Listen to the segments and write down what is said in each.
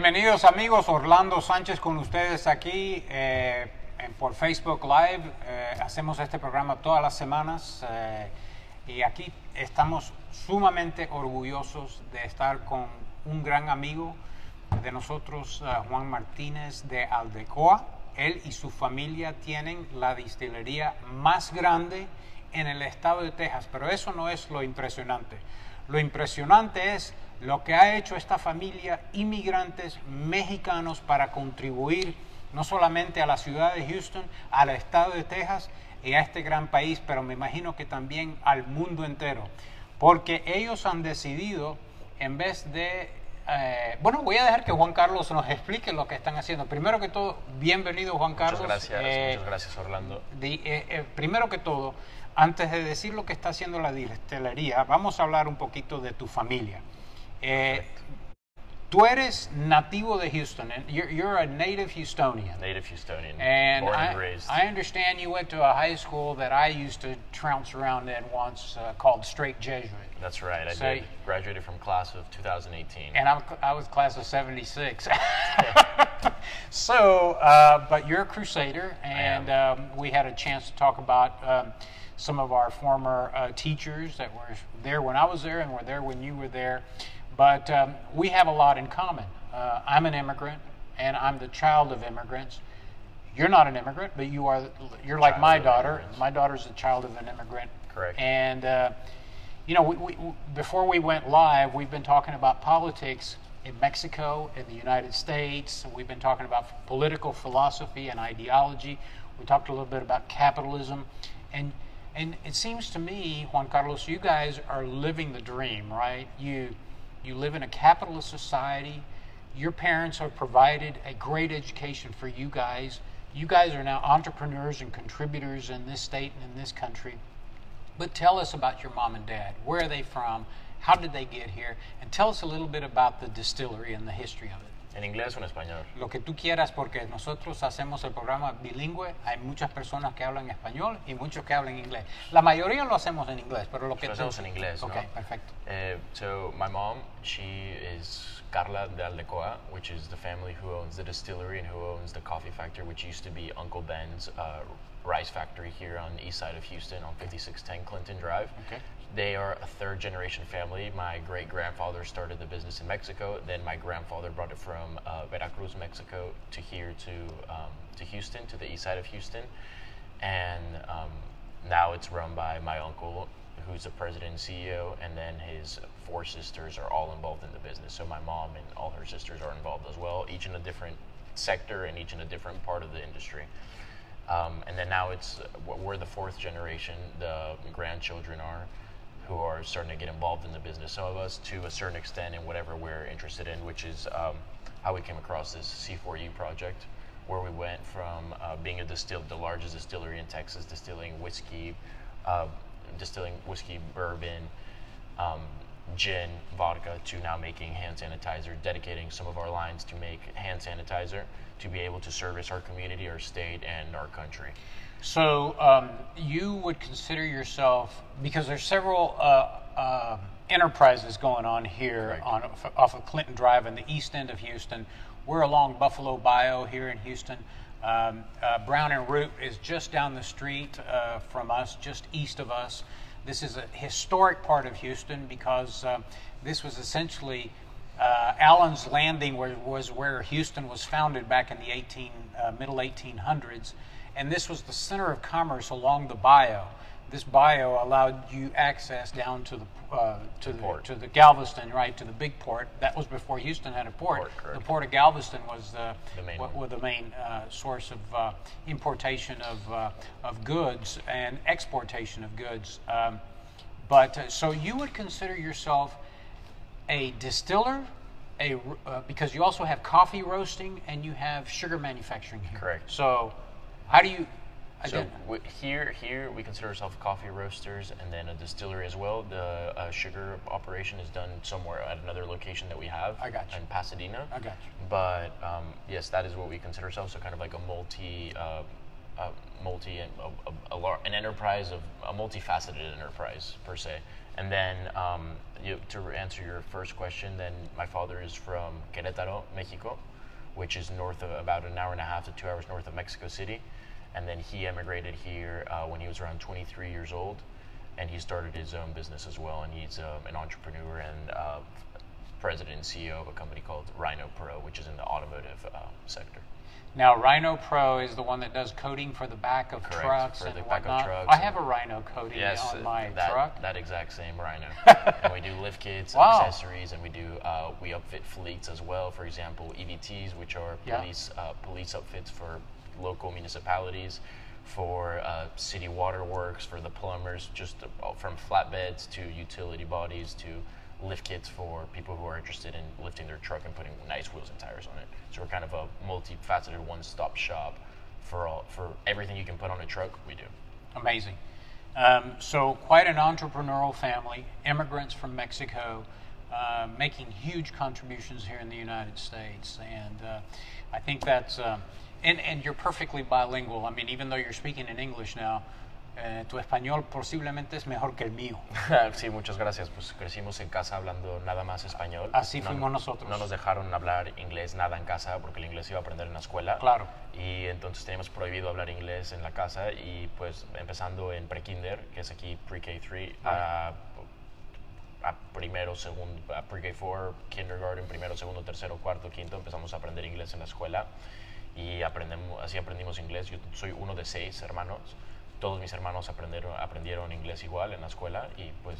Bienvenidos amigos, Orlando Sánchez con ustedes aquí eh, por Facebook Live. Eh, hacemos este programa todas las semanas eh, y aquí estamos sumamente orgullosos de estar con un gran amigo de nosotros, eh, Juan Martínez de Aldecoa. Él y su familia tienen la distillería más grande en el estado de Texas, pero eso no es lo impresionante. Lo impresionante es lo que ha hecho esta familia, inmigrantes mexicanos, para contribuir no solamente a la ciudad de Houston, al estado de Texas y a este gran país, pero me imagino que también al mundo entero. Porque ellos han decidido, en vez de... eh, bueno, voy a dejar que Juan Carlos nos explique lo que están haciendo. Primero que todo, bienvenido Juan Carlos. Muchas gracias, Eh, muchas gracias Orlando. Eh, primero que todo, antes de decir lo que está haciendo la distillería, vamos a hablar un poquito de tu familia. Eh, tú eres nativo de Houston. and You're, you're a native Houstonian. Native Houstonian, And born I, and raised. I understand you went to a high school that I used to trounce around in once uh, called Strake Jesuit. That's right. I So- did. Graduated from class of 2018. And I'm, I was class of 76. so, uh, but you're a crusader, and um, we had a chance to talk about um, some of our former uh, teachers that were there when I was there and were there when you were there. But um, we have a lot in common. Uh, I'm an immigrant, and I'm the child of immigrants. You're not an immigrant, but you are. You're like Child my daughter. immigrants. My daughter's a child of an immigrant. Correct. And uh, you know, we, we, we- before we went live, we've been talking about politics in Mexico, in the United States. We've been talking about political philosophy and ideology. We talked a little bit about capitalism, and and it seems to me, Juan Carlos, you guys are living the dream, right? You you live in a capitalist society. Your parents have provided a great education for you guys. You guys are now entrepreneurs and contributors in this state and in this country. But tell us about your mom and dad. Where are they from? How did they get here? And tell us a little bit about the distillery and the history of it. ¿En inglés o en español? Lo que tú quieras, porque nosotros hacemos el programa bilingüe. Hay muchas personas que hablan español y muchos que hablan inglés. La mayoría lo hacemos en inglés, pero lo que Lo tú- hacemos en inglés, Ok, ¿no? perfecto. Uh, so my mom, she is Carla de Aldecoa, which is the family who owns the distillery and who owns the coffee factory, which used to be Uncle Ben's uh, rice factory here on the east side of Houston on 5610 Clinton Drive. Okay. They are a third generation family. My great grandfather started the business in Mexico. Then my grandfather brought it from uh, Veracruz, Mexico, to here to um, to Houston, to the east side of Houston, and um, now it's run by my uncle, who's the president and CEO, and then his four sisters are all involved in the business. So my mom and all her sisters are involved as well, each in a different sector and each in a different part of the industry. Um, and then now it's we're the fourth generation. The grandchildren are who are starting to get involved in the business. Some of us, to a certain extent, in whatever we're interested in, which is um, how we came across this C4U project, where we went from uh, being a distill, the largest distillery in Texas, distilling whiskey, uh, distilling whiskey, bourbon, um, gin, vodka, to now making hand sanitizer, dedicating some of our lines to make hand sanitizer to be able to service our community, our state, and our country. So um, you would consider yourself because there's several uh, uh, enterprises going on here on off of Clinton Drive in the east end of Houston. We're along Buffalo Bayou here in Houston. Um, uh, Brown and Root is just down the street uh, from us, just east of us. This is a historic part of Houston because um, this was essentially uh, Allen's Landing where, was where Houston was founded back in the 18, uh, middle 1800s, and this was the center of commerce along the bayou. This bayou allowed you access down to the uh, to the, port. to the Galveston, right to the big port. That was before Houston had a port. Port, the port of Galveston was the The main was the main uh, source of uh, importation of uh, of goods and exportation of goods. Um, but uh, so you would consider yourself a distiller, a uh, because you also have coffee roasting and you have sugar manufacturing here. Correct. So, how do you? So Again, here, here we consider ourselves coffee roasters and then a distillery as well. The uh, sugar operation is done somewhere at another location that we have. I got you. In Pasadena. I got you. But um, yes, that is what we consider ourselves. So kind of like a multi, uh, a multi, a, a, a, lar- an enterprise of a multifaceted enterprise per se. And then um, you, to answer your first question, then my father is from Querétaro, Mexico, which is north of about an hour and a half to two hours north of Mexico City. And then he emigrated here uh, when he was around 23 years old, and he started his own business as well. And he's um, an entrepreneur and uh, president and CEO of a company called Rhino Pro, which is in the automotive uh, sector. Now, Rhino Pro is the one that does coating for the back of Correct, trucks for and the back of whatnot. trucks I have a Rhino coating Yes, on my that, truck. that exact same Rhino. and we do lift kits, Wow. accessories, and we do uh, we upfit fleets as well. For example, EVTs, which are Yeah. police uh, police upfits for local municipalities, for uh, city waterworks, for the plumbers, just uh, from flatbeds to utility bodies to lift kits for people who are interested in lifting their truck and putting nice wheels and tires on it. So we're kind of a multifaceted one-stop shop for all for everything you can put on a truck. We do. Amazing. Um, so, quite an entrepreneurial family, immigrants from Mexico, uh, making huge contributions here in the United States. And uh, I think that's, um, and, and you're perfectly bilingual. I mean, even though you're speaking in English now, eh, tu español posiblemente es mejor que el mío. sí, muchas gracias. Pues crecimos en casa hablando nada más español. Así No- fuimos nosotros. No nos dejaron hablar inglés nada en casa porque el inglés iba a aprender en la escuela. Claro. Y entonces teníamos prohibido hablar inglés en la casa y pues empezando en pre-kinder, que es aquí pre-K3, a, a primero, segundo, a pre-K4, kindergarten, primero, segundo, tercero, cuarto, quinto, empezamos a aprender inglés en la escuela y aprendemos, así aprendimos inglés. Yo soy uno de seis hermanos. Todos mis hermanos aprendieron, aprendieron inglés igual en la escuela y pues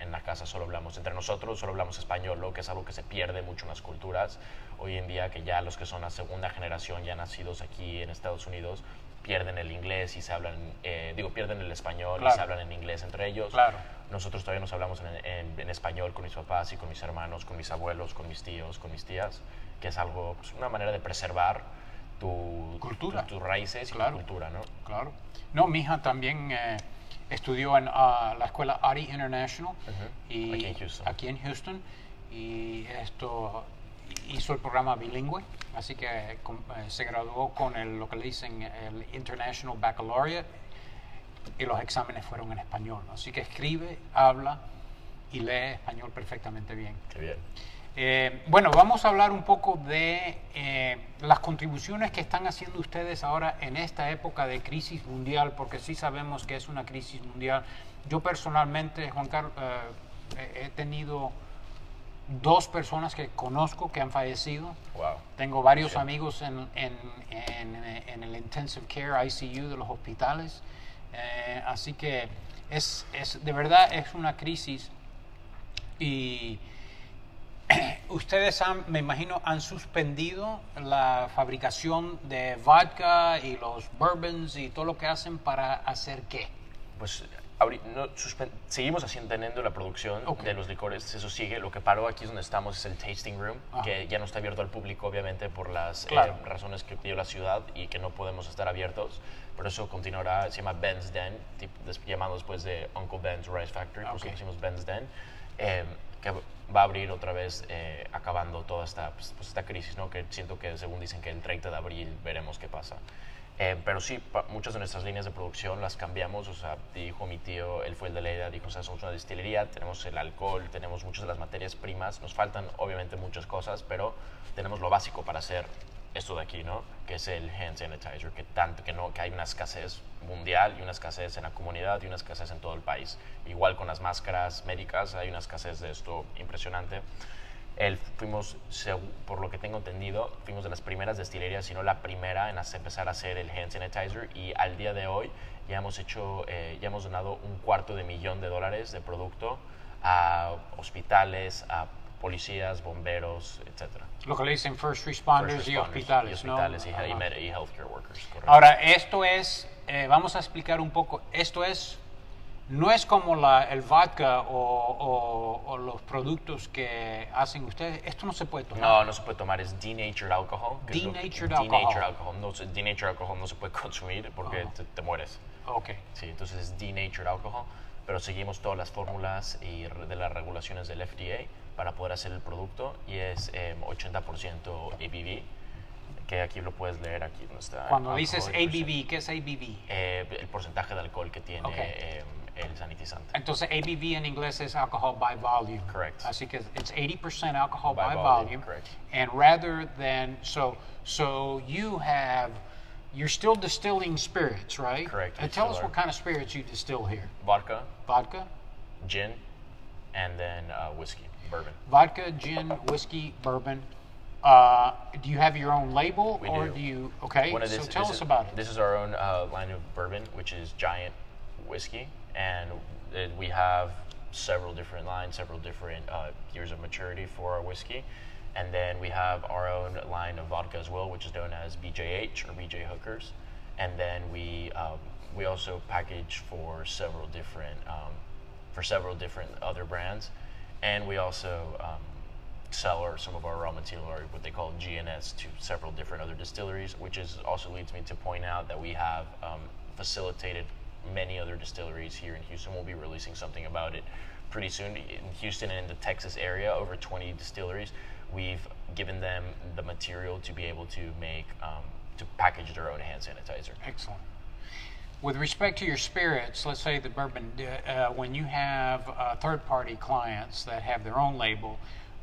en la casa solo hablamos, entre nosotros solo hablamos español, lo que es algo que se pierde mucho en las culturas. Hoy en día que ya los que son la segunda generación ya nacidos aquí en Estados Unidos pierden el inglés y se hablan, eh, digo, pierden el español y Claro. se hablan en inglés entre ellos. Claro. Nosotros todavía nos hablamos en, en- en español con mis papás y con mis hermanos, con mis abuelos, con mis tíos, con mis tías, que es algo, pues, una manera de preservar tu, Cultura. tu- tus raíces y Claro. tu cultura, ¿no? Claro. No, mi hija también eh, estudió en ah, la escuela ARI International y Aquí en Houston. aquí en Houston, y esto hizo el programa bilingüe, así que eh, se graduó con el, lo que le dicen el International Baccalaureate y los exámenes fueron en español, así que escribe, habla y lee español perfectamente bien. Qué bien. Eh, bueno, vamos a hablar un poco de eh, las contribuciones que están haciendo ustedes ahora en esta época de crisis mundial, porque sí sabemos que es una crisis mundial. Yo personalmente, Juan Carlos, eh, he tenido dos personas que conozco que han fallecido. Wow. Tengo varios amigos en, en- en- en el intensive care ICU de los hospitales. Eh, así que es, es- de verdad es una crisis y ustedes han, me imagino, han suspendido la fabricación de vodka y los bourbons y todo lo que hacen para hacer qué. Pues no, seguimos haciendo, teniendo la producción de los licores, eso sigue. Lo que paró aquí es donde estamos, es el tasting room, Ajá. que ya no está abierto al público, obviamente, por las eh, razones que pidió la ciudad y que no podemos estar abiertos. Por eso continuará, se llama Ben's Den, tip- des- llamado después de Uncle Ben's Rice Factory, por eso pusimos Ben's Den, eh, que va a abrir otra vez eh, acabando toda esta, pues, pues, esta crisis, ¿no? que siento que según dicen que el 30 de abril veremos qué pasa. Eh, pero sí, muchas de nuestras líneas de producción las cambiamos. O sea, dijo mi tío, él fue el de la idea, dijo, o sea, somos una distillería, tenemos el alcohol, tenemos muchas de las materias primas. Nos faltan, obviamente, muchas cosas, pero tenemos lo básico para hacer esto de aquí, ¿no? Que es el hand sanitizer, que tanto que no, que hay una escasez mundial y una escasez en la comunidad y una escasez en todo el país. Igual con las máscaras médicas, hay una escasez de esto impresionante. El, fuimos, por lo que tengo entendido, fuimos de las primeras destilerías, si no la primera en empezar a hacer el hand sanitizer y al día de hoy ya hemos hecho, eh, ya hemos donado un cuarto de millón de dólares de producto a hospitales, a policías, bomberos, etcétera. Lo que le dicen first responders, First y responders, hospitales, y, hospitales ¿no? y, y med- y healthcare workers. correcto. Ahora, esto es, eh, vamos a explicar un poco, esto es, no es como la, el vodka o, o- o los productos que hacen ustedes, esto no se puede tomar. No, no se puede tomar, es denatured alcohol. lo que- Denatured denatured alcohol. alcohol. No, denatured alcohol no se puede consumir porque Ajá. te, te mueres. Ok, Sí, entonces es denatured alcohol, pero seguimos todas las fórmulas y de las regulaciones del FDA para poder hacer el producto y es em, 80% ABV, que aquí lo puedes leer, aquí donde está. Cuando alcohol dices ABV, ¿qué es ABV? eh, el porcentaje de alcohol que tiene Ok. eh, el sanitizante. Entonces ABV en inglés es alcohol by volume. Correct. Así que it's 80% alcohol by, By volume. volume, correct. And rather than so so you have you're still distilling spirits, right? Correct, And tell us are. what kind of spirits you distill here. Vodka, Vodka, gin, and then uh, whiskey, bourbon. vodka, gin, whiskey, bourbon. Uh, do you have your own label, We or do. you? Okay, One of so tell this us is- about it. This is our own uh, line of bourbon, which is Giant Whiskey, and it, we have several different lines, several different uh, years of maturity for our whiskey. And then we have our own line of vodka as well, which is known as BJH or BJ Hookers. And then we um, we also package for several different um, for several different other brands, and we also um, sell our, some of our raw material or what they call GNS to several different other distilleries, which is also leads me to point out that we have um, facilitated many other distilleries here in Houston. We'll be releasing something about it pretty soon in Houston and in the Texas area. Over 20 distilleries, we've given them the material to be able to make um, to package their own hand sanitizer. Excellent. With respect to your spirits, let's say the bourbon, uh, when you have uh, third-party clients that have their own label,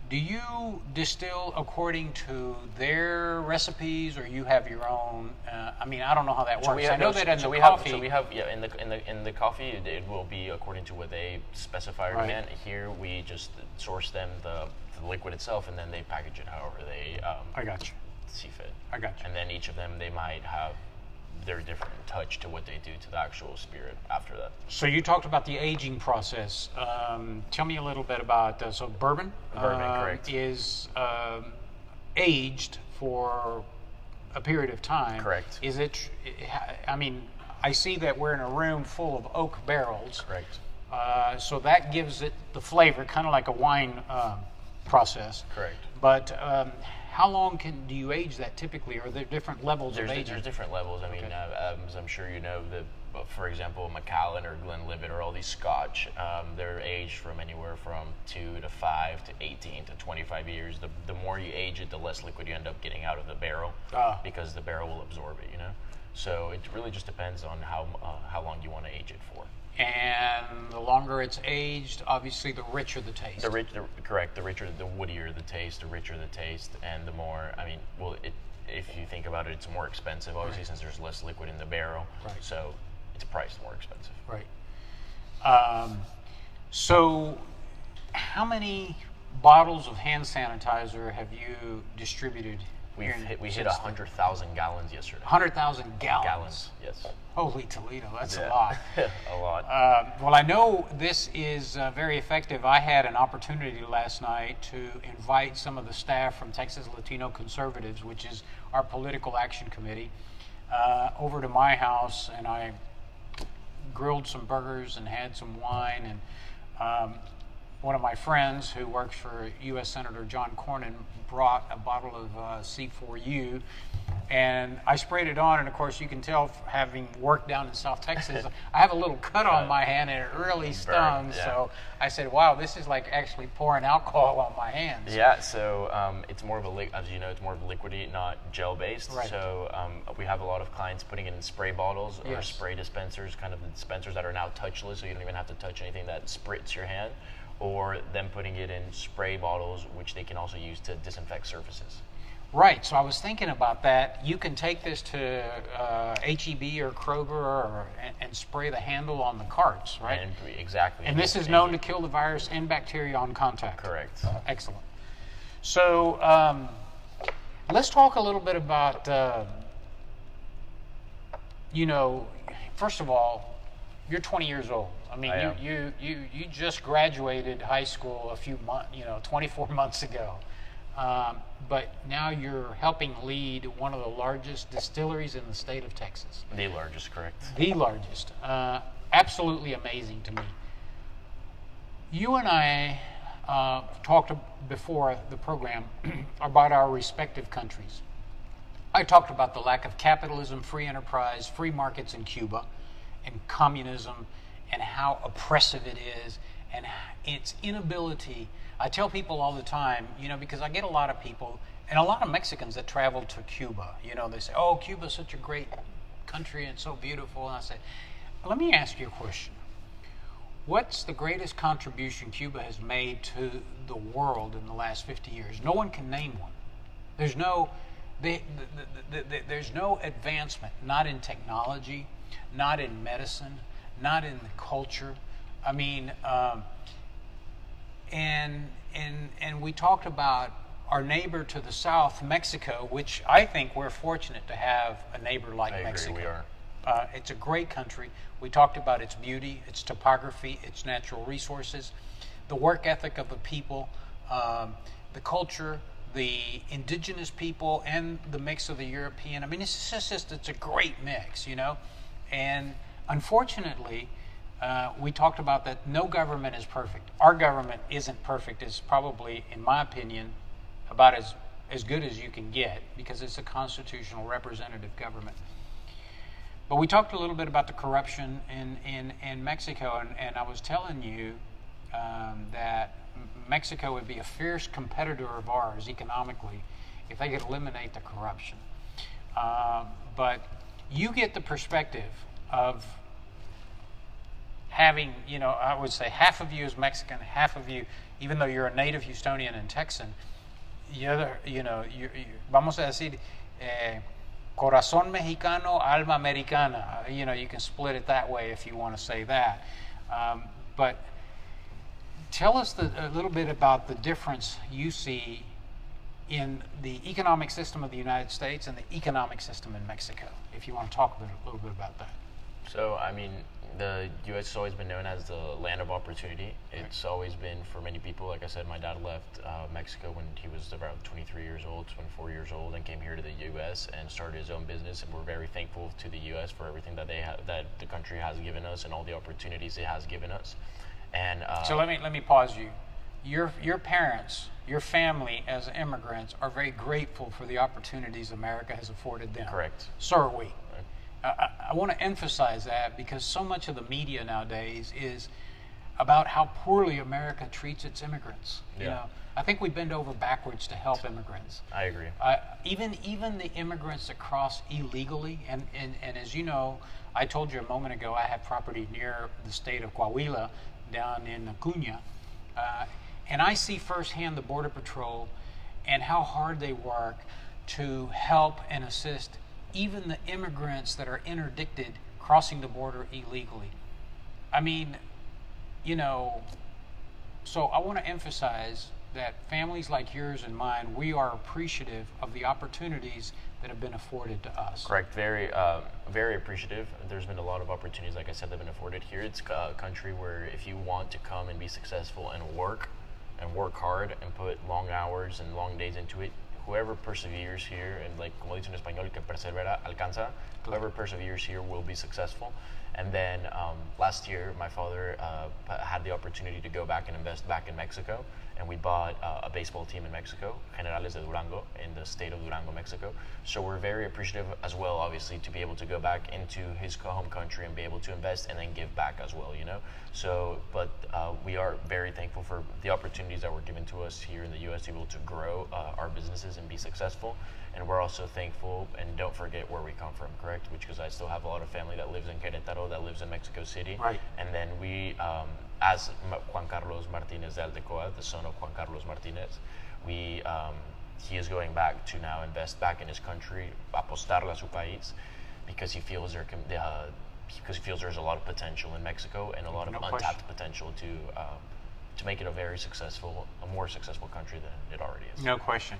do you distill according to their recipes, or you have your own? Uh, I mean, I don't know how that works. I know that in so the we coffee. Have, so we have yeah in the in the in the coffee it, it will be according to what they specify or Right. demand. Here we just source them the, the liquid itself and then they package it however they um, I got you. see fit. I got you. And then each of them they might have their different touch to what they do to the actual spirit after that. So you talked about the aging process. Um, tell me a little bit about uh, so bourbon. Bourbon, um, correct. Is um, aged for a period of time. Correct. Is it? I mean, I see that we're in a room full of oak barrels. Correct. Uh, so that gives it the flavor, kind of like a wine um, process. Correct. But um, how long can do you age that typically? Are there different levels There's, of aging? there's different levels. I mean, Okay. uh, um, as I'm sure you know, the for example, Macallan or Glenlivet or all these Scotch, um, they're aged from anywhere from two to five to 18 to 25 years. The, the more you age it, the less liquid you end up getting out of the barrel Ah. because the barrel will absorb it. You know, so it really just depends on how uh, how long you want to age it for. And the longer it's aged, obviously, the richer the taste. The rich, the, correct. The richer, the woodier the taste, the richer the taste, and the more. I mean, well, it, if you think about it, it's more expensive, obviously, since there's less liquid in the barrel. Right. So it's priced more expensive. Right. Um, so, how many bottles of hand sanitizer have you distributed? We've hit, we hit since- hundred thousand gallons yesterday. 100,000 gallons. Gallons, yes. Holy Toledo, that's a lot. a lot. Uh, well, I know this is uh, very effective. I had an opportunity last night to invite some of the staff from Texas Latino Conservatives, which is our political action committee, uh, over to my house, and I grilled some burgers and had some wine. And um, one of my friends who works for U.S. Senator John Cornyn brought a bottle of uh, C4U, and I sprayed it on. And of course, you can tell, having worked down in South Texas, I have a little cut on my hand, and it really stung. yeah. So I said, "Wow, this is like actually pouring alcohol on my hands." Yeah, so um, it's more of a as you know, it's more of a liquidy, not gel based. Right. So um, we have a lot of clients putting it in spray bottles or Yes. spray dispensers, kind of the dispensers that are now touchless, so you don't even have to touch anything that spritz your hand, or them putting it in spray bottles, which they can also use to disinfect surfaces. Right. So I was thinking about that. You can take this to uh, HEB or Kroger or, and, and spray the handle on the carts, right? And exactly. And this is known to kill the virus and bacteria on contact. correct. Excellent. So um, let's talk a little bit about, uh, you know, first of all, you're 20 years old. I mean, I you, you you you just graduated high school a few months, you know, 24 months ago. Um, but now you're helping lead one of the largest distilleries in the state of Texas The largest, correct. the largest. Uh, absolutely amazing to me. You and I uh, talked before the program about our respective countries. I talked about the lack of capitalism, free enterprise, free markets in Cuba, and communism, and how oppressive it is, and its inability. I tell people all the time, you know, because I get a lot of people and a lot of Mexicans that travel to Cuba, you know, they say, "Oh, Cuba's such a great country and so beautiful." And I say, "Let me ask you a question. What's the greatest contribution Cuba has made to the world in the last 50 years? No one can name one. There's no, they, the, the, the, there's no advancement, not in technology, not in medicine, not in the culture. I mean, um, and and and we talked about our neighbor to the south, Mexico, which I think we're fortunate to have a neighbor like I agree, Mexico. we are. Uh, it's a great country. We talked about its beauty, its topography, its natural resources, the work ethic of the people, um, the culture, the indigenous people, and the mix of the European. I mean, it's just, just it's a great mix, you know. And unfortunately, uh, we talked about that no government is perfect. Our government isn't perfect. It's probably, in my opinion, about as as good as you can get because it's a constitutional representative government. But we talked a little bit about the corruption in, in, in Mexico, and, and I was telling you um, that Mexico would be a fierce competitor of ours economically if they could eliminate the corruption. Um, but you get the perspective of having, you know, I would say half of you is Mexican, half of you, even though you're a native Houstonian and Texan, the other, you know, you, you, vamos a decir, eh, corazón mexicano, alma americana. You know, you can split it that way if you want to say that. Um, but tell us the, a little bit about the difference you see in the economic system of the United States and the economic system in Mexico, if you want to talk a, bit, a little bit about that. So, I mean, the U.S. has always been known as the land of opportunity. It's always been for many people. Like I said, my dad left uh, Mexico when he was about 23 years old, 24 years old, and came here to the U.S. and started his own business. And we're very thankful to the U.S. for everything that they have, that the country has given us, and all the opportunities it has given us. And uh, So let me let me pause you. Your your parents, your family as immigrants are very grateful for the opportunities America has afforded them. correct. So are we. I, I, want to emphasize that because so much of the media nowadays is about how poorly America treats its immigrants. You Yeah. know, I think we bend over backwards to help immigrants. I agree. Uh, even even the immigrants that cross illegally, and, and, and as you know, I told you a moment ago, I have property near the state of Coahuila, down in Acuña, uh, and I see firsthand the Border Patrol and how hard they work to help and assist even the immigrants that are interdicted crossing the border illegally. I mean, you know, so I want to emphasize that families like yours and mine, we are appreciative of the opportunities that have been afforded to us. Correct. Very, uh, very appreciative. There's been a lot of opportunities, like I said, that have been afforded here. It's a country where if you want to come and be successful and work, and work hard and put long hours and long days into it, whoever perseveres here, and like como dice en español, que persevera alcanza. Whoever perseveres here will be successful. And then um, last year, my father uh, had the opportunity to go back and invest back in Mexico, and we bought uh, a baseball team in Mexico, Generales de Durango, in the state of Durango, Mexico. So we're very appreciative as well, obviously, to be able to go back into his home country and be able to invest and then give back as well, you know. So, but uh, we are very thankful for the opportunities that were given to us here in the U.S. to be able to grow uh, our businesses and be successful. And we're also thankful, and don't forget where we come from, correct? Which because I still have a lot of family that lives in Querétaro, that lives in Mexico City. Right. And then we, um, as Juan Carlos Martinez de Aldecoa, the son of Juan Carlos Martinez, we um, he is going back to now invest back in his country, apostarle a su país, because he feels there can, uh, because he feels there's a lot of potential in Mexico and a lot of No untapped potential to uh, to make it a very successful, a more successful country than it already is. No question.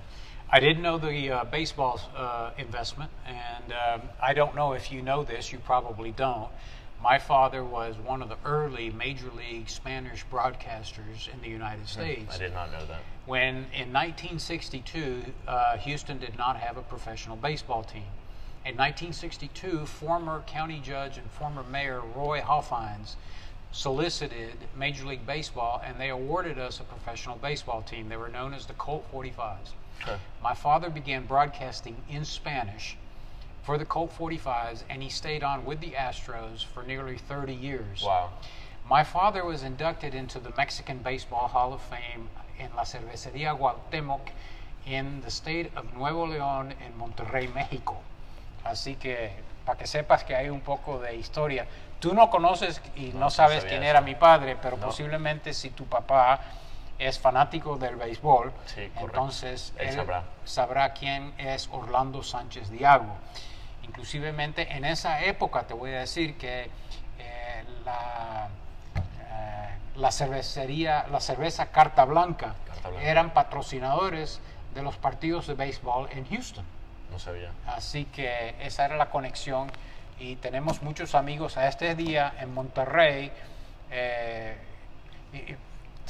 I didn't know the uh, baseball uh, investment, and um, I don't know if you know this, you probably don't. My father was one of the early Major League Spanish broadcasters in the United States. I did not know that. when in 1962, uh, Houston did not have a professional baseball team. In 1962, former county judge and former mayor Roy Hofheinz solicited Major League Baseball and they awarded us a professional baseball team. They were known as the Colt 45s. Okay. My father began broadcasting in Spanish for the Colt 45s and he stayed on with the Astros for nearly 30 years. Wow. My father was inducted into the Mexican Baseball Hall of Fame in La Cervecería Cuauhtémoc in the state of Nuevo León en Monterrey, México. Así que para que sepas que hay un poco de historia. Tú no conoces y no, no sabes quién eso. era mi padre, pero No. posiblemente si tu papá es fanático del béisbol, Sí, entonces Él él sabrá. sabrá quién es Orlando Sánchez Diago. Inclusivemente en esa época te voy a decir que eh, la, eh, la cervecería, la cerveza Carta Blanca, Carta Blanca. eran patrocinadores de los partidos de béisbol en Houston. No sabía. Así que esa era la conexión y tenemos muchos amigos a este día en Monterrey. eh, y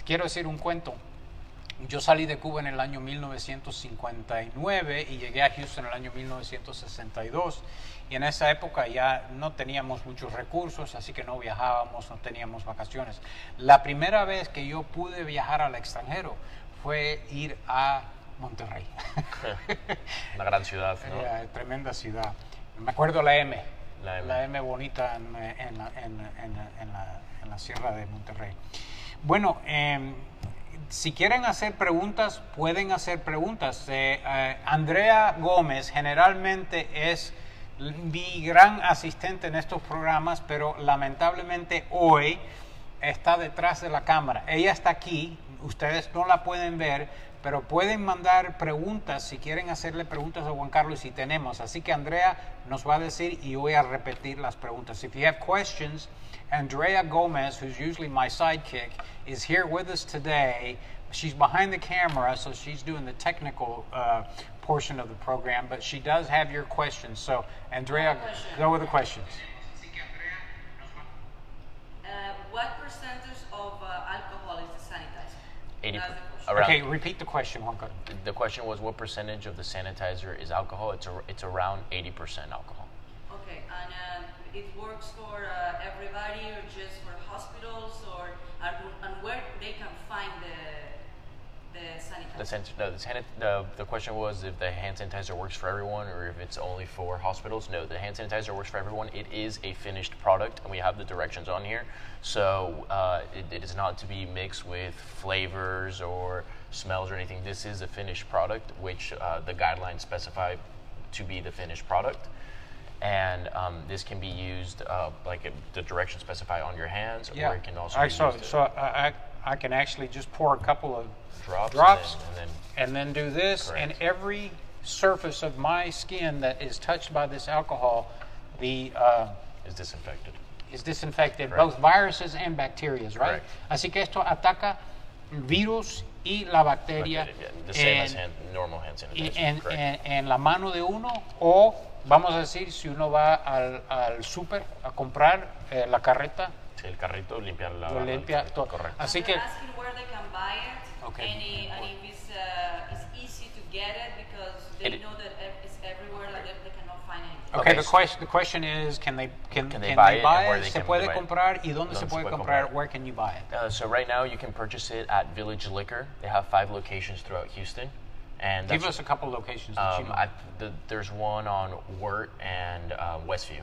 quiero decir un cuento. Yo salí de Cuba en el año 1959 y llegué a Houston en el año 1962. Y en esa época ya no teníamos muchos recursos, así que no viajábamos, no teníamos vacaciones. La primera vez que yo pude viajar al extranjero fue ir a Monterrey. Una gran ciudad, ¿no? Eh, tremenda ciudad. Me acuerdo la M. La M. bonita en, eh, en la, en- en- en la- en la sierra de Monterrey. Bueno, em, si quieren hacer preguntas, pueden hacer preguntas. Eh, eh, Andrea Gómez generalmente es mi gran asistente en estos programas, pero lamentablemente hoy está detrás de la cámara. Ella está aquí, ustedes no la pueden ver, pero pueden mandar preguntas si quieren hacerle preguntas a Juan Carlos y tenemos. Así que Andrea nos va a decir y voy a repetir las preguntas. If you have questions, Andrea Gomez, who's usually my sidekick, is here with us today. She's behind the camera, so she's doing the technical uh, portion of the program, but she does have your questions. So, Andrea, go with the questions. Uh, what percentage of uh, alcohol is the sanitizer? 80 That's around. Okay, repeat the question, Juan The question was what percentage of the sanitizer is alcohol? It's, a, it's around 80% alcohol. Okay, and uh, it works for uh, everybody or just for hospitals or and, where they can find the the sanitizer? The, no, the, sanit- the, the question was if the hand sanitizer works for everyone or if it's only for hospitals. No, the hand sanitizer works for everyone. It is a finished product, and we have the directions on here. So uh, it, it is not to be mixed with flavors or smells or anything. This is a finished product, which uh, the guidelines specify to be the finished product. And um, this can be used, uh, like it, the direction specify on your hands, or it can also I be so, used so I, I I can actually just pour a couple of drops, drops and then, and then and then do this, and every surface of my skin that is touched by this alcohol, the uh, is disinfected. is disinfected, Correct. both viruses and bacteria, right? Correct. Así que esto ataca virus y la bacteria Yeah, the same as hand, normal hand sanitizer. correct. en- en la mano de uno o vamos a decir si uno va al, al súper a comprar eh, la carreta Sí, el carrito limpiar la lo limpia todo. Correcto. Así que asking where they can buy it Okay. and, i- and if it's, it's easy to get it because they It- know that ev- it's everywhere that they, they cannot find it. Okay, Okay, the question the question is can they can, Can they can buy they it buy it? they Se can puede buy it? comprar y dónde ¿Dónde se se puede puede comprar? comprar? Where can you buy it? Uh, so right now you can purchase it at Village Liquor. They have five locations throughout Houston, and Give us a couple locations that you um, know. I, the, there's one on Wirt and uh, Westview.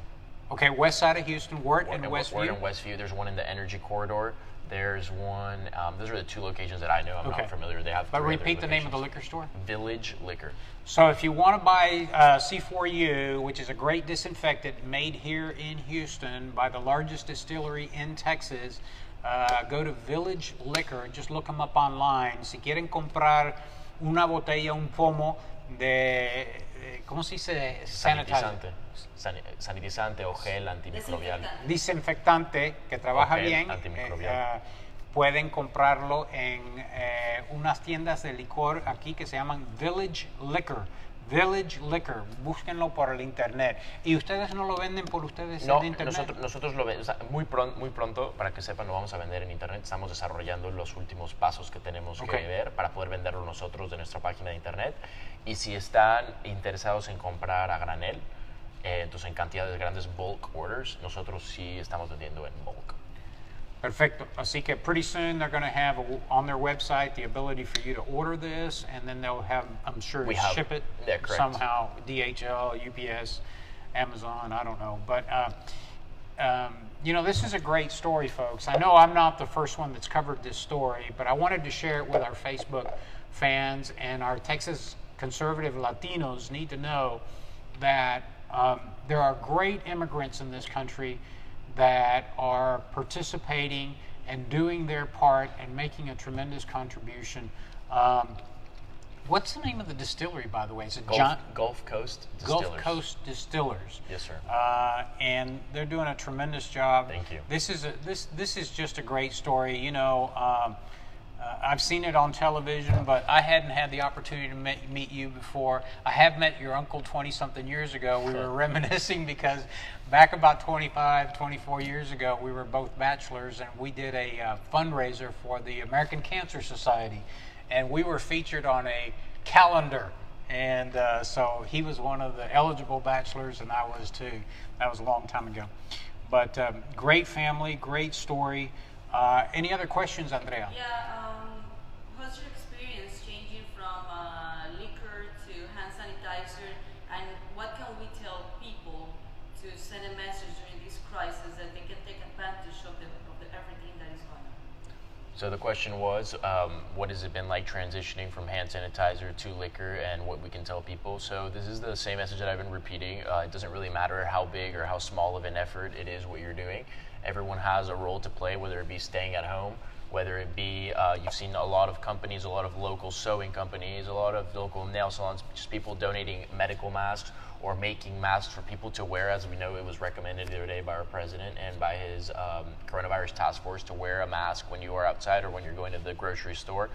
okay, west side of Houston, Wirt and Wirt Westview. and Westview. There's one in the Energy Corridor. There's one. Um, those are the two locations that I know. I'm Okay. not familiar. They have. But repeat the name of the liquor store. Village Liquor. So if you want to buy uh, C4U, which is a great disinfectant made here in Houston by the largest distillery in Texas, uh, go to Village Liquor. Just look them up online. Si quieren comprar una botella, un pomo de, ¿cómo se dice? Sanitizante. Sani- sanitizante o gel antimicrobial. Desinfectante. Desinfectante que trabaja bien. antimicrobial. eh, eh, pueden comprarlo en eh, unas tiendas de licor aquí que se llaman Village Liquor. Village Liquor, búsquenlo por el internet. Y ustedes no lo venden por ustedes No, en internet. nosotros, nosotros lo vendemos muy, pron- muy pronto, para que sepan, lo vamos a vender en internet. Estamos desarrollando los últimos pasos que tenemos que ver para poder venderlo nosotros de nuestra página de internet. Y si están interesados en comprar a granel, eh, entonces en cantidades grandes, bulk orders, nosotros sí estamos vendiendo en bulk. Perfecto. Así que pretty soon they're going to have a, on their website the ability for you to order this, and then they'll have, I'm sure, We ship it somehow. DHL, UPS, Amazon, I don't know, but. Uh, um, you know, this is a great story, folks. I know I'm not the first one that's covered this story, but I wanted to share it with our Facebook fans and our Texas conservative Latinos need to know that um, there are great immigrants in this country that are participating and doing their part and making a tremendous contribution. Um, what's the name of the distillery, by the way? Is it Gulf, John Gulf Coast Distillers. Gulf Coast Distillers? Yes, sir. Uh, and they're doing a tremendous job. Thank you. This is a, this this is just a great story. You know, um, uh, I've seen it on television, but I hadn't had the opportunity to meet, meet you before. I have met your uncle 20 something years ago. We were reminiscing because back about 25, 24 years ago, we were both bachelors and we did a uh, fundraiser for the American Cancer Society. And we were featured on a calendar. And uh, so he was one of the eligible bachelors, and I was too. That was a long time ago. But um, great family, great story. Uh, any other questions, Andrea? Yeah, um, what's your experience changing from uh, liquor to hand sanitizer, and what can we tell people to send a message during this crisis that they can take advantage of, the, of the, everything that is going on? So the question was, um, what has it been like transitioning from hand sanitizer to liquor, and what we can tell people? So this is the same message that I've been repeating. Uh, it doesn't really matter how big or how small of an effort it is what you're doing. Everyone has a role to play, whether it be staying at home, whether it be uh, you've seen a lot of companies, a lot of local sewing companies, a lot of local nail salons, just people donating medical masks or making masks for people to wear. As we know, it was recommended the other day by our president and by his um, coronavirus task force to wear a mask when you are outside or when you're going to the grocery store.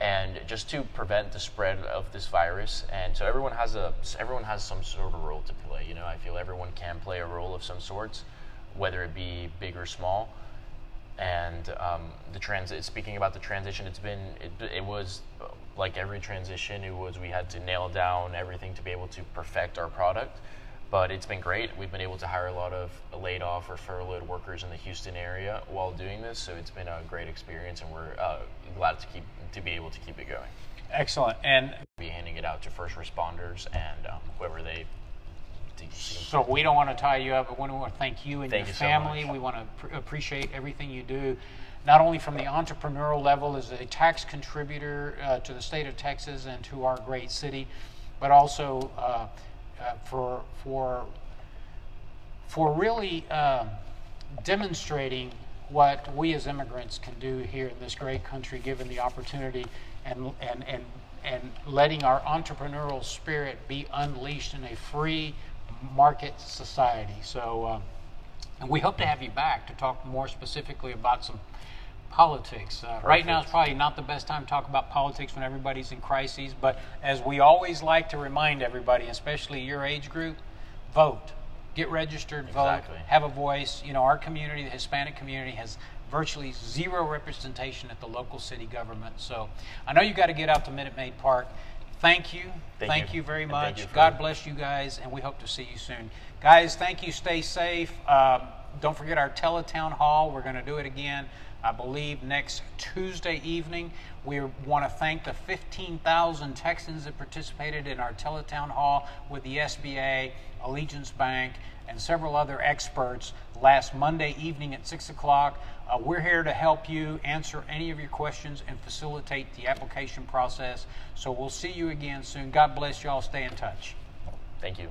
And just to prevent the spread of this virus, and so everyone has a everyone has some sort of role to play. You know, I feel everyone can play a role of some sorts whether it be big or small. And um, the transit. Speaking about the transition, it's been it, it was like every transition. It was we had to nail down everything to be able to perfect our product. But it's been great. We've been able to hire a lot of laid off or furloughed workers in the Houston area while doing this. So it's been a great experience, and we're uh, glad to keep to be able to keep it going. Excellent. And Be handing it out to first responders and um, whoever they so we don't want to tie you up, but we want to thank you and Thank your you family. much. we want to pr- appreciate everything you do, not only from the entrepreneurial level as a tax contributor uh, to the state of Texas and to our great city, but also uh, uh, for for for really um, demonstrating what we as immigrants can do here in this great country, given the opportunity and and and and letting our entrepreneurial spirit be unleashed in a free market society. So, um, and we hope to have you back to talk more specifically about some politics. Uh, right now is probably not the best time to talk about politics when everybody's in crises, but as we always like to remind everybody, especially your age group, vote. Get registered, Exactly. vote, have a voice. You know, our community, the Hispanic community, has virtually zero representation at the local city government. So I know you got to get out to Minute Maid Park. Thank you. Thank you. very much. you God bless you guys, and we hope to see you soon. Guys, thank you. Stay safe. Um, don't forget our teletown hall. We're going to do it again, I believe, next Tuesday evening. We want to thank the 15,000 Texans that participated in our teletown hall with the SBA, Allegiance Bank, and several other experts last Monday evening at 6 o'clock. Uh, we're here to help you answer any of your questions and facilitate the application process. So we'll see you again soon. God bless y'all. Stay in touch. Thank you.